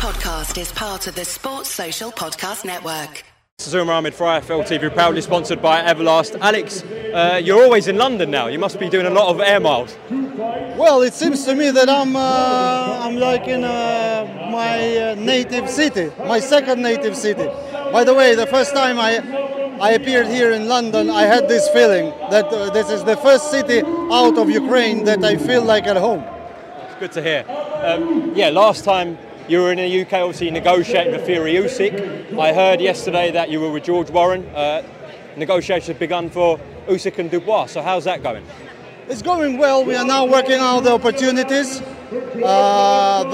podcast is part of the Sports Social Podcast Network. Zuma Ahmed for IFL TV, proudly sponsored by Everlast. Alex, uh, you're always in London now. You must be doing a lot of air miles. Well, it seems to me that I'm uh, I'm like in uh, my uh, native city, my second native city. By the way, the first time I I appeared here in London, I had this feeling that uh, this is the first city out of Ukraine that I feel like at home. It's good to hear. Um, yeah, last time you were in the UK, obviously negotiating with Fury Usyk. I heard yesterday that you were with George Warren. Uh, negotiations have begun for Usyk and Dubois. So how's that going? It's going well. We are now working out the opportunities, uh,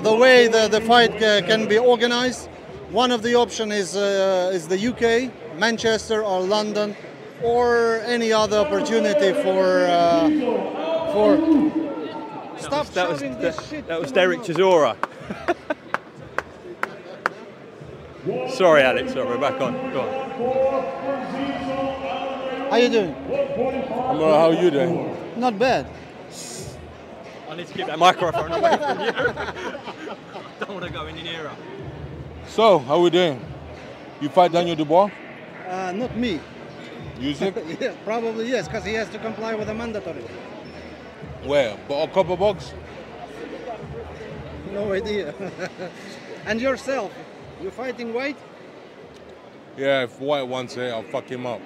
the the way the, the fight ca- can be organized. One of the options is uh, is the UK, Manchester or London, or any other opportunity for uh, for. Stop That was, this shit. that was Derek Chisora. Sorry, Alex. Sorry, we're back on. Go on. How you doing? I'm alright, how are you doing? Not bad. I need to keep that microphone away from you. Don't want to go any nearer. So, how we doing? You fight Daniel Dubois? Uh, not me. Usyk? yeah, probably yes, because he has to comply with the mandatory. Where? But a copper box? No idea. and yourself, you fighting Whyte? Yeah, if Whyte wants it, I'll fuck him up.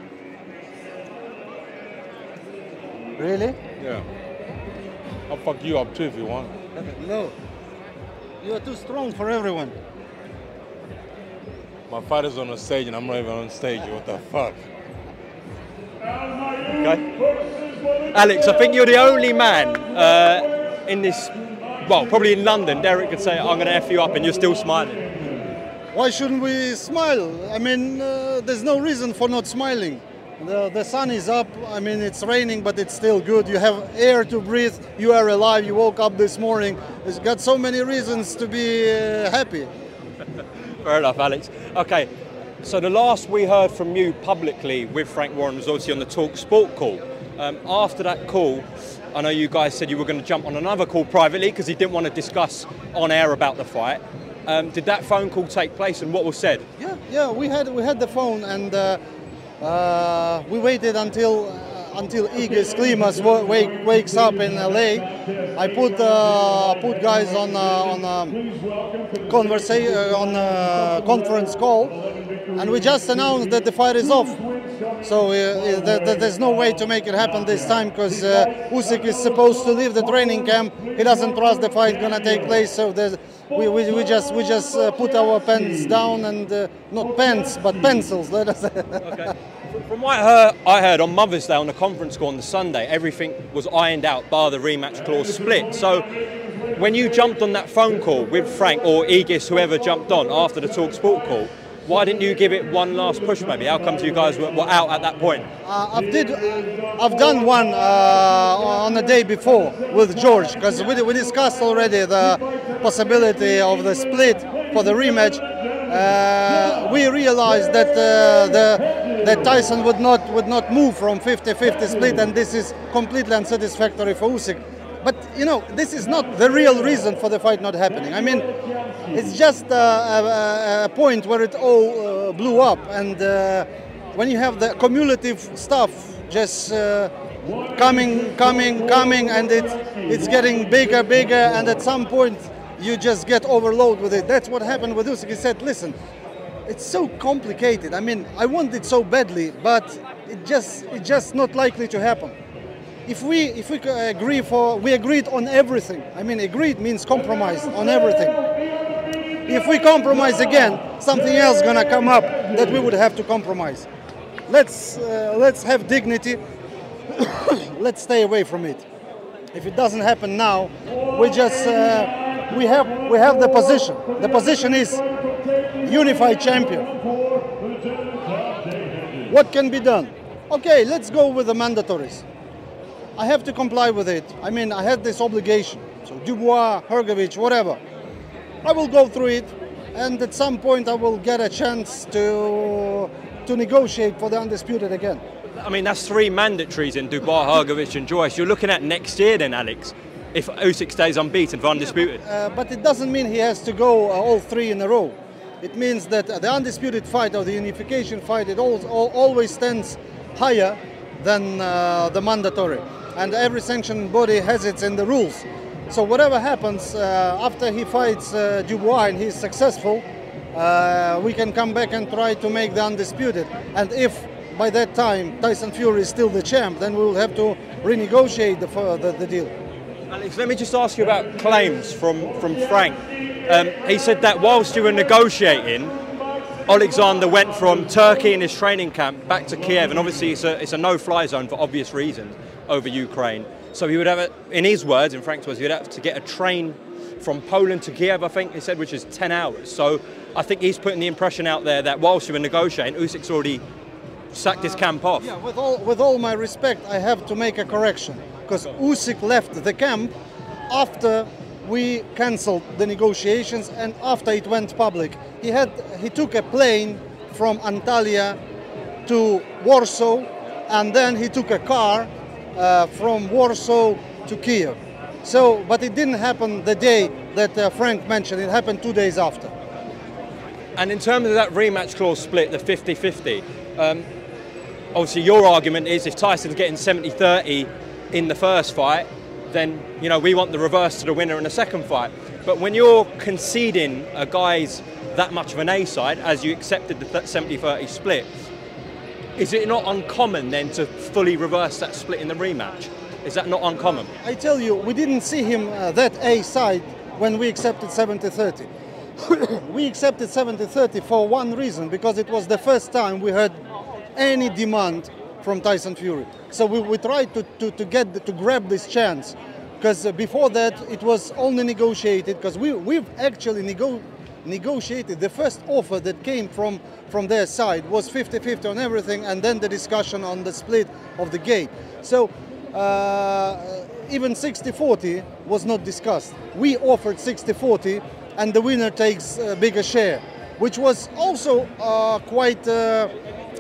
Really? Yeah. I'll fuck you up too if you want. no. You are too strong for everyone. My fight is on the stage and I'm not even on stage. What the fuck? Okay. Alex, I think you're the only man uh, in this, well, probably in London. Derek could say, I'm going to F you up, and you're still smiling. Why shouldn't we smile? I mean, uh, there's no reason for not smiling. The, the sun is up. I mean, it's raining, but it's still good. You have air to breathe. You are alive. You woke up this morning. It's got so many reasons to be uh, happy. Fair enough, Alex. Okay, so the last we heard from you publicly with Frank Warren was obviously on the Talk Sport call. Um, after that call, I know you guys said you were going to jump on another call privately because he didn't want to discuss on air about the fight. Um, did that phone call take place and what was said? Yeah, yeah. We had we had the phone and uh, uh, we waited until uh, until Egis Klimas wake, wakes up in LA. I put uh, put guys on uh, on um, conversation on a conference call, and we just announced that the fight is off. So uh, uh, th- th- there's no way to make it happen this time because uh, Usyk is supposed to leave the training camp. He doesn't trust the fight gonna take place. So we, we, we just we just uh, put our pens down and uh, not pens but pencils. Let us. From what I heard, I heard on Mother's Day on the conference call on the Sunday, everything was ironed out bar the rematch clause split. So when you jumped on that phone call with Frank or Egis, whoever jumped on after the Talk Sport call, why didn't you give it one last push maybe? How come you guys were, were out at that point? Uh, I've did, I've done one uh, on the day before with George because we, we discussed already the possibility of the split for the rematch. Uh, we realized that uh, the that Tyson would not would not move from 50-50 split, and this is completely unsatisfactory for Usyk. But you know, this is not the real reason for the fight not happening. I mean, it's just uh, a, a, a point where it all uh, blew up, and uh, when you have the cumulative stuff just uh, coming, coming, coming, and it it's getting bigger, bigger, and at some point you just get overloaded with it. That's what happened with Usyk. He said, "Listen, it's so complicated. I mean, I want it so badly, but it just it's just not likely to happen." If we if we agree for we agreed on everything. I mean agreed means compromise on everything. If we compromise again something else gonna come up that we would have to compromise. Let's uh, let's have dignity. Let's stay away from it. If it doesn't happen now we just uh, we have we have the position. The position is unified champion. What can be done? Okay let's go with the mandatories I have to comply with it. I mean, I had this obligation. So Dubois, Hrgovic, whatever. I will go through it, and at some point I will get a chance to to negotiate for the undisputed again. I mean, that's three mandatories in Dubois, Hrgovic, and Joyce. You're looking at next year then, Alex. if Usyk stays unbeaten for undisputed. Uh, but it doesn't mean he has to go uh, all three in a row. It means that the undisputed fight or the unification fight, it al- al- always stands higher than uh, the mandatory. And every sanctioning body has it in the rules. So whatever happens uh, after he fights uh, Dubois and he's successful, uh, we can come back and try to make the undisputed. And if by that time Tyson Fury is still the champ, then we will have to renegotiate the, the, the deal. Alex, let me just ask you about claims from, from Frank. Um, he said that whilst you were negotiating, Alexander went from Turkey in his training camp back to Kiev, and obviously it's a, it's a no-fly zone for obvious reasons over Ukraine. So he would have, a, in his words, in Frank's words, he would have to get a train from Poland to Kiev, I think he said, which is 10 hours. So I think he's putting the impression out there that whilst you were negotiating, Usyk's already sacked his camp off. Yeah, with all, with all my respect, I have to make a correction because Usyk left the camp after we cancelled the negotiations and after it went public. He had he took a plane from Antalya to Warsaw, and then he took a car uh, from Warsaw to Kiev. So, but it didn't happen the day that uh, Frank mentioned. It happened two days after. And in terms of that rematch clause split, the 50 50, um, obviously your argument is if Tyson's getting 70 30 in the first fight, then you know we want the reverse to the winner in the second fight. But when you're conceding a guy's that much of an A side, as you accepted the 70-30 split, is it not uncommon then to fully reverse that split in the rematch? Is that not uncommon? I tell you, we didn't see him uh, that A side when we accepted 70-30. we accepted 70-30 for one reason, because it was the first time we heard any demand from Tyson Fury. So we, we tried to, to, to get to grab this chance because before that it was only negotiated because we, we've actually nego- negotiated the first offer that came from, from their side was 50-50 on everything and then the discussion on the split of the gate. So uh, even 60-40 was not discussed. We offered 60-40 and the winner takes a bigger share, which was also uh, quite uh,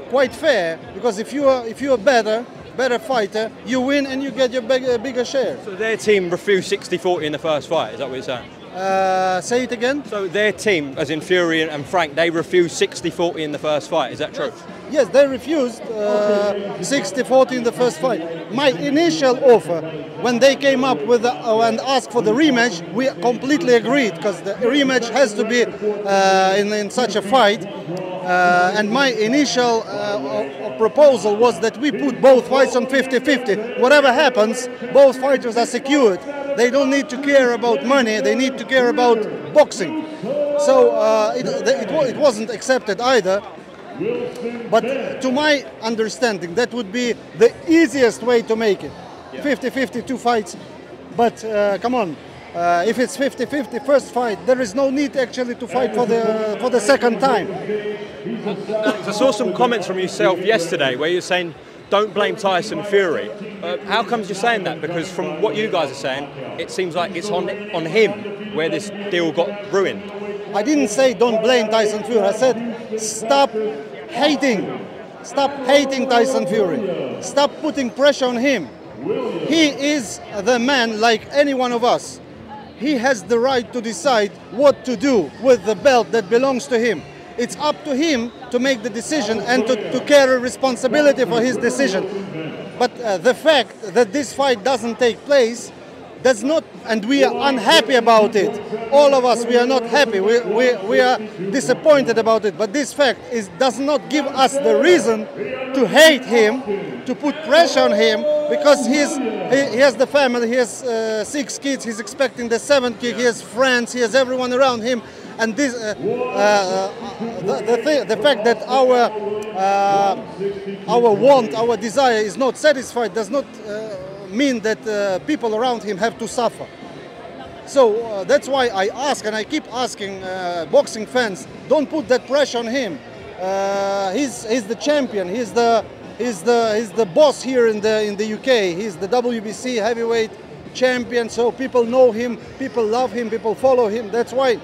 quite fair because if you are if you're better better fighter, you win and you get your big, bigger share. So their team refused 60-40 in the first fight. Is that what you're saying? Uh, say it again. So their team, as in Fury and Frank, they refused 60-40 in the first fight. Is that true? Yes, they refused uh, 60-40 in the first fight. My initial offer, when they came up with the, uh, and asked for the rematch, we completely agreed because the rematch has to be uh, in, in such a fight. Uh, and my initial uh, proposal was that we put both fights on 50-50. Whatever happens, both fighters are secured. They don't need to care about money. They need to care about boxing. So uh, it, it, it wasn't accepted either. But to my understanding, that would be the easiest way to make it. 50-50, two fights. But uh, come on, uh, if it's 50-50 first fight, there is no need actually to fight for the for the second time. I saw some comments from yourself yesterday where you're saying don't blame Tyson Fury. Uh, how comes you're saying that? Because from what you guys are saying, it seems like it's on on him where this deal got ruined. I didn't say don't blame Tyson Fury. I said stop hating. Stop hating Tyson Fury. Stop putting pressure on him. He is the man like any one of us. He has the right to decide what to do with the belt that belongs to him. It's up to him to make the decision and to, to carry responsibility for his decision. But uh, the fact that this fight doesn't take place does not, and we are unhappy about it. All of us, we are not happy. We, we, we are disappointed about it. But this fact is, does not give us the reason to hate him, to put pressure on him, because he's, he, he has the family, he has uh, six kids, he's expecting the seventh kid, he has friends, he has everyone around him. And this, uh, uh, the, the, th- the, fact that our, uh, our want, our desire is not satisfied does not uh, mean that uh, people around him have to suffer. So uh, that's why I ask and I keep asking uh, boxing fans, don't put that pressure on him. Uh, he's, he's the champion. He's the, he's, the, he's the boss here in the, in the UK. He's the WBC heavyweight champion. So people know him, people love him, people follow him. That's why.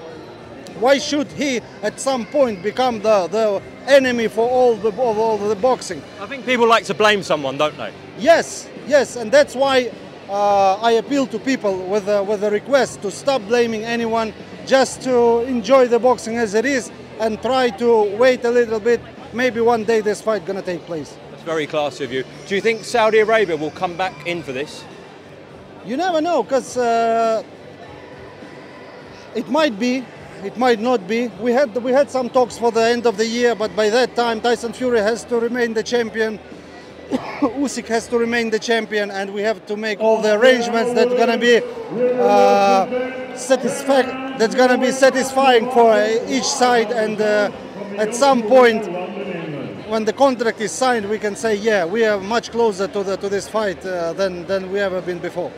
Why should he at some point become the, the enemy for all the, of all the boxing? I think people like to blame someone, don't they? Yes, yes, and that's why uh, I appeal to people with a, with a request to stop blaming anyone, just to enjoy the boxing as it is, and try to wait a little bit. Maybe one day this fight gonna take place. That's very classy of you. Do you think Saudi Arabia will come back in for this? You never know, because uh, it might be, it might not be. We had we had some talks for the end of the year, but by that time Tyson Fury has to remain the champion. Usyk has to remain the champion, and we have to make all the arrangements that's gonna be uh, That's gonna be satisfying for each side, and uh, at some point, when the contract is signed, we can say, yeah, we are much closer to the to this fight uh, than than we ever been before.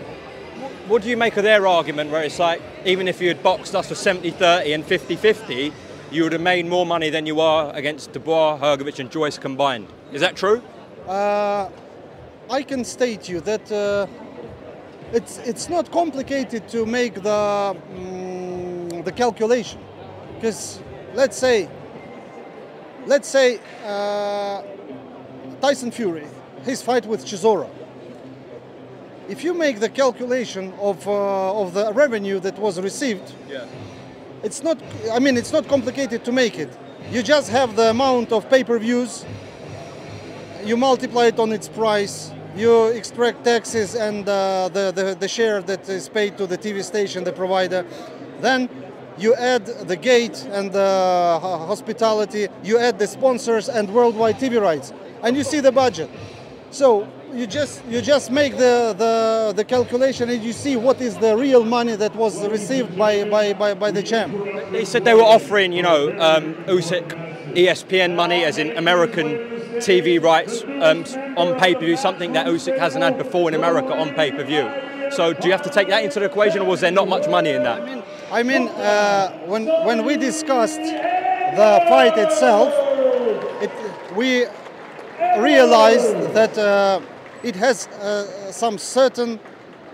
What do you make of their argument where it's like, even if you had boxed us for 70 30 and 50 50, you would have made more money than you are against Dubois, Hrgovic, and Joyce combined? Is that true? Uh, I can state you that uh, it's it's not complicated to make the mm, the calculation, because let's say let's say uh, Tyson Fury, his fight with Chisora. If you make the calculation of uh, of the revenue that was received, Yeah. it's not i mean it's not complicated to make it. You just have the amount of pay-per-views. You multiply it on its price. You extract taxes and uh, the, the, the share that is paid to the tv station the provider. Then you add the gate and the hospitality. You add the sponsors and worldwide tv rights. And you see the budget. So you just you just make the, the, the calculation and you see what is the real money that was received by, by, by, by the champ. They said they were offering, you know, um, Usyk ESPN money, as in American TV rights um, on pay per view, something that Usyk hasn't had before in America on pay per view. So do you have to take that into the equation, or was there not much money in that? I mean, uh, when when we discussed the fight itself, it, we realized that uh, it has uh, some certain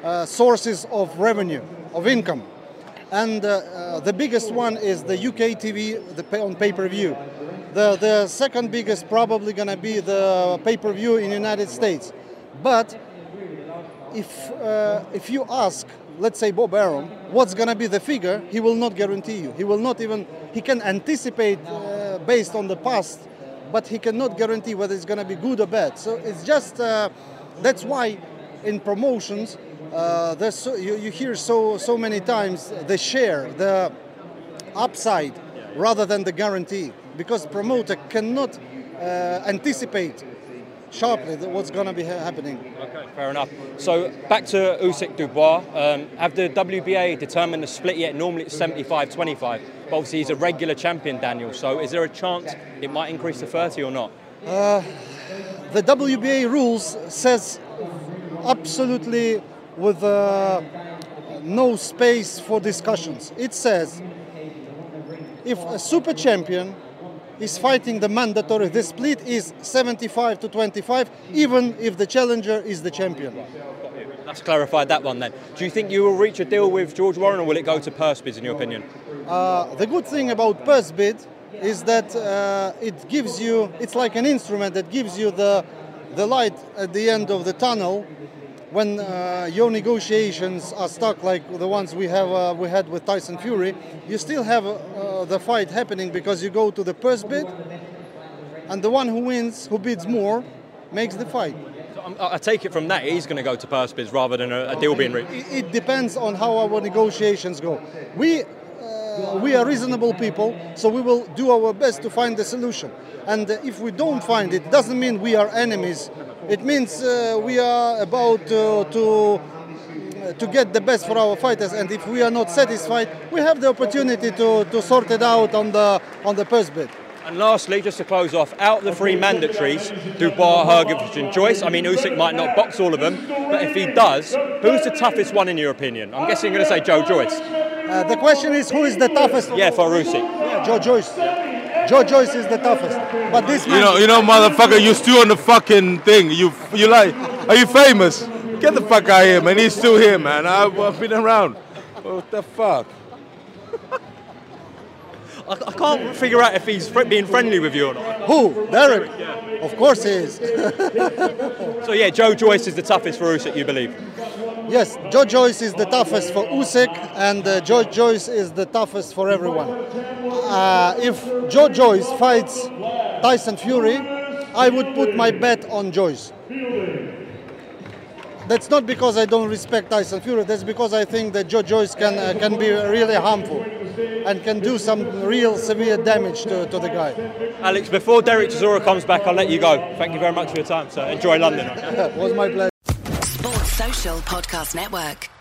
uh, sources of revenue, of income, and uh, uh, the biggest one is the UK TV the pay, on pay-per-view. The the second biggest probably gonna be the pay-per-view in the United States, but if uh, if you ask, let's say Bob Arum, what's gonna be the figure, he will not guarantee you. He will not even. He can anticipate uh, based on the past, but he cannot guarantee whether it's gonna be good or bad. So it's just uh, that's why in promotions. Uh, there's so, you, you hear so so many times the share, the upside, rather than the guarantee, because promoter cannot uh, anticipate sharply what's going to be ha- happening. Okay, fair enough. So back to Usyk Dubois. Um, have the WBA determined the split yet? Normally it's 75-25, obviously he's a regular champion, Daniel. So is there a chance it might increase to 30 or not? The WBA rules says absolutely with uh, no space for discussions. It says if a super champion is fighting the mandatory, the split is 75 to 25, even if the challenger is the champion. That's clarified that one then. Do you think you will reach a deal with George Warren or will it go to purse bids in your opinion? Uh, the good thing about purse bid is that uh, it gives you, it's like an instrument that gives you the, the light at the end of the tunnel when uh, your negotiations are stuck like the ones we have uh, we had with Tyson Fury. You still have uh, the fight happening because you go to the purse bid, and the one who wins, who bids more, makes the fight. I take it from that he's going to go to bids rather than a, a deal being reached. It, it depends on how our negotiations go. We uh, we are reasonable people, so we will do our best to find the solution. And uh, if we don't find it, doesn't mean we are enemies. It means uh, we are about to. to to get the best for our fighters, and if we are not satisfied, we have the opportunity to, to sort it out on the on the purse bid. And lastly, just to close off, out of the three mandatories, Dubois, Hrgovic and Joyce, I mean Usyk might not box all of them, but if he does, who's the toughest one in your opinion? I'm guessing you're going to say Joe Joyce. Uh, the question is, who is the toughest? Yeah, for Usyk. Yeah, Joe Joyce. Joe Joyce is the toughest, but this You know, you know, motherfucker, you're still on the fucking thing. You, you like, are you famous? Get the fuck out of here, man. He's still here, man. I, I've been around. What the fuck? I, I can't figure out if he's fr- being friendly with you or not. who? Derek. Of course he is. So yeah, Joe Joyce is the toughest for Usyk, you believe? Yes, Joe Joyce is the toughest for Usyk, and uh, Joe Joyce is the toughest for everyone. Uh, if Joe Joyce fights Tyson Fury, I would put my bet on Joyce. That's not because I don't respect Tyson Fury. That's because I think that Joe Joyce can uh, can be really harmful and can do some real severe damage to, to the guy. Alex, before Derek Chisora comes back, I'll let you go. Thank you very much for your time, sir. Enjoy London. it was my pleasure. Sports Social Podcast Network.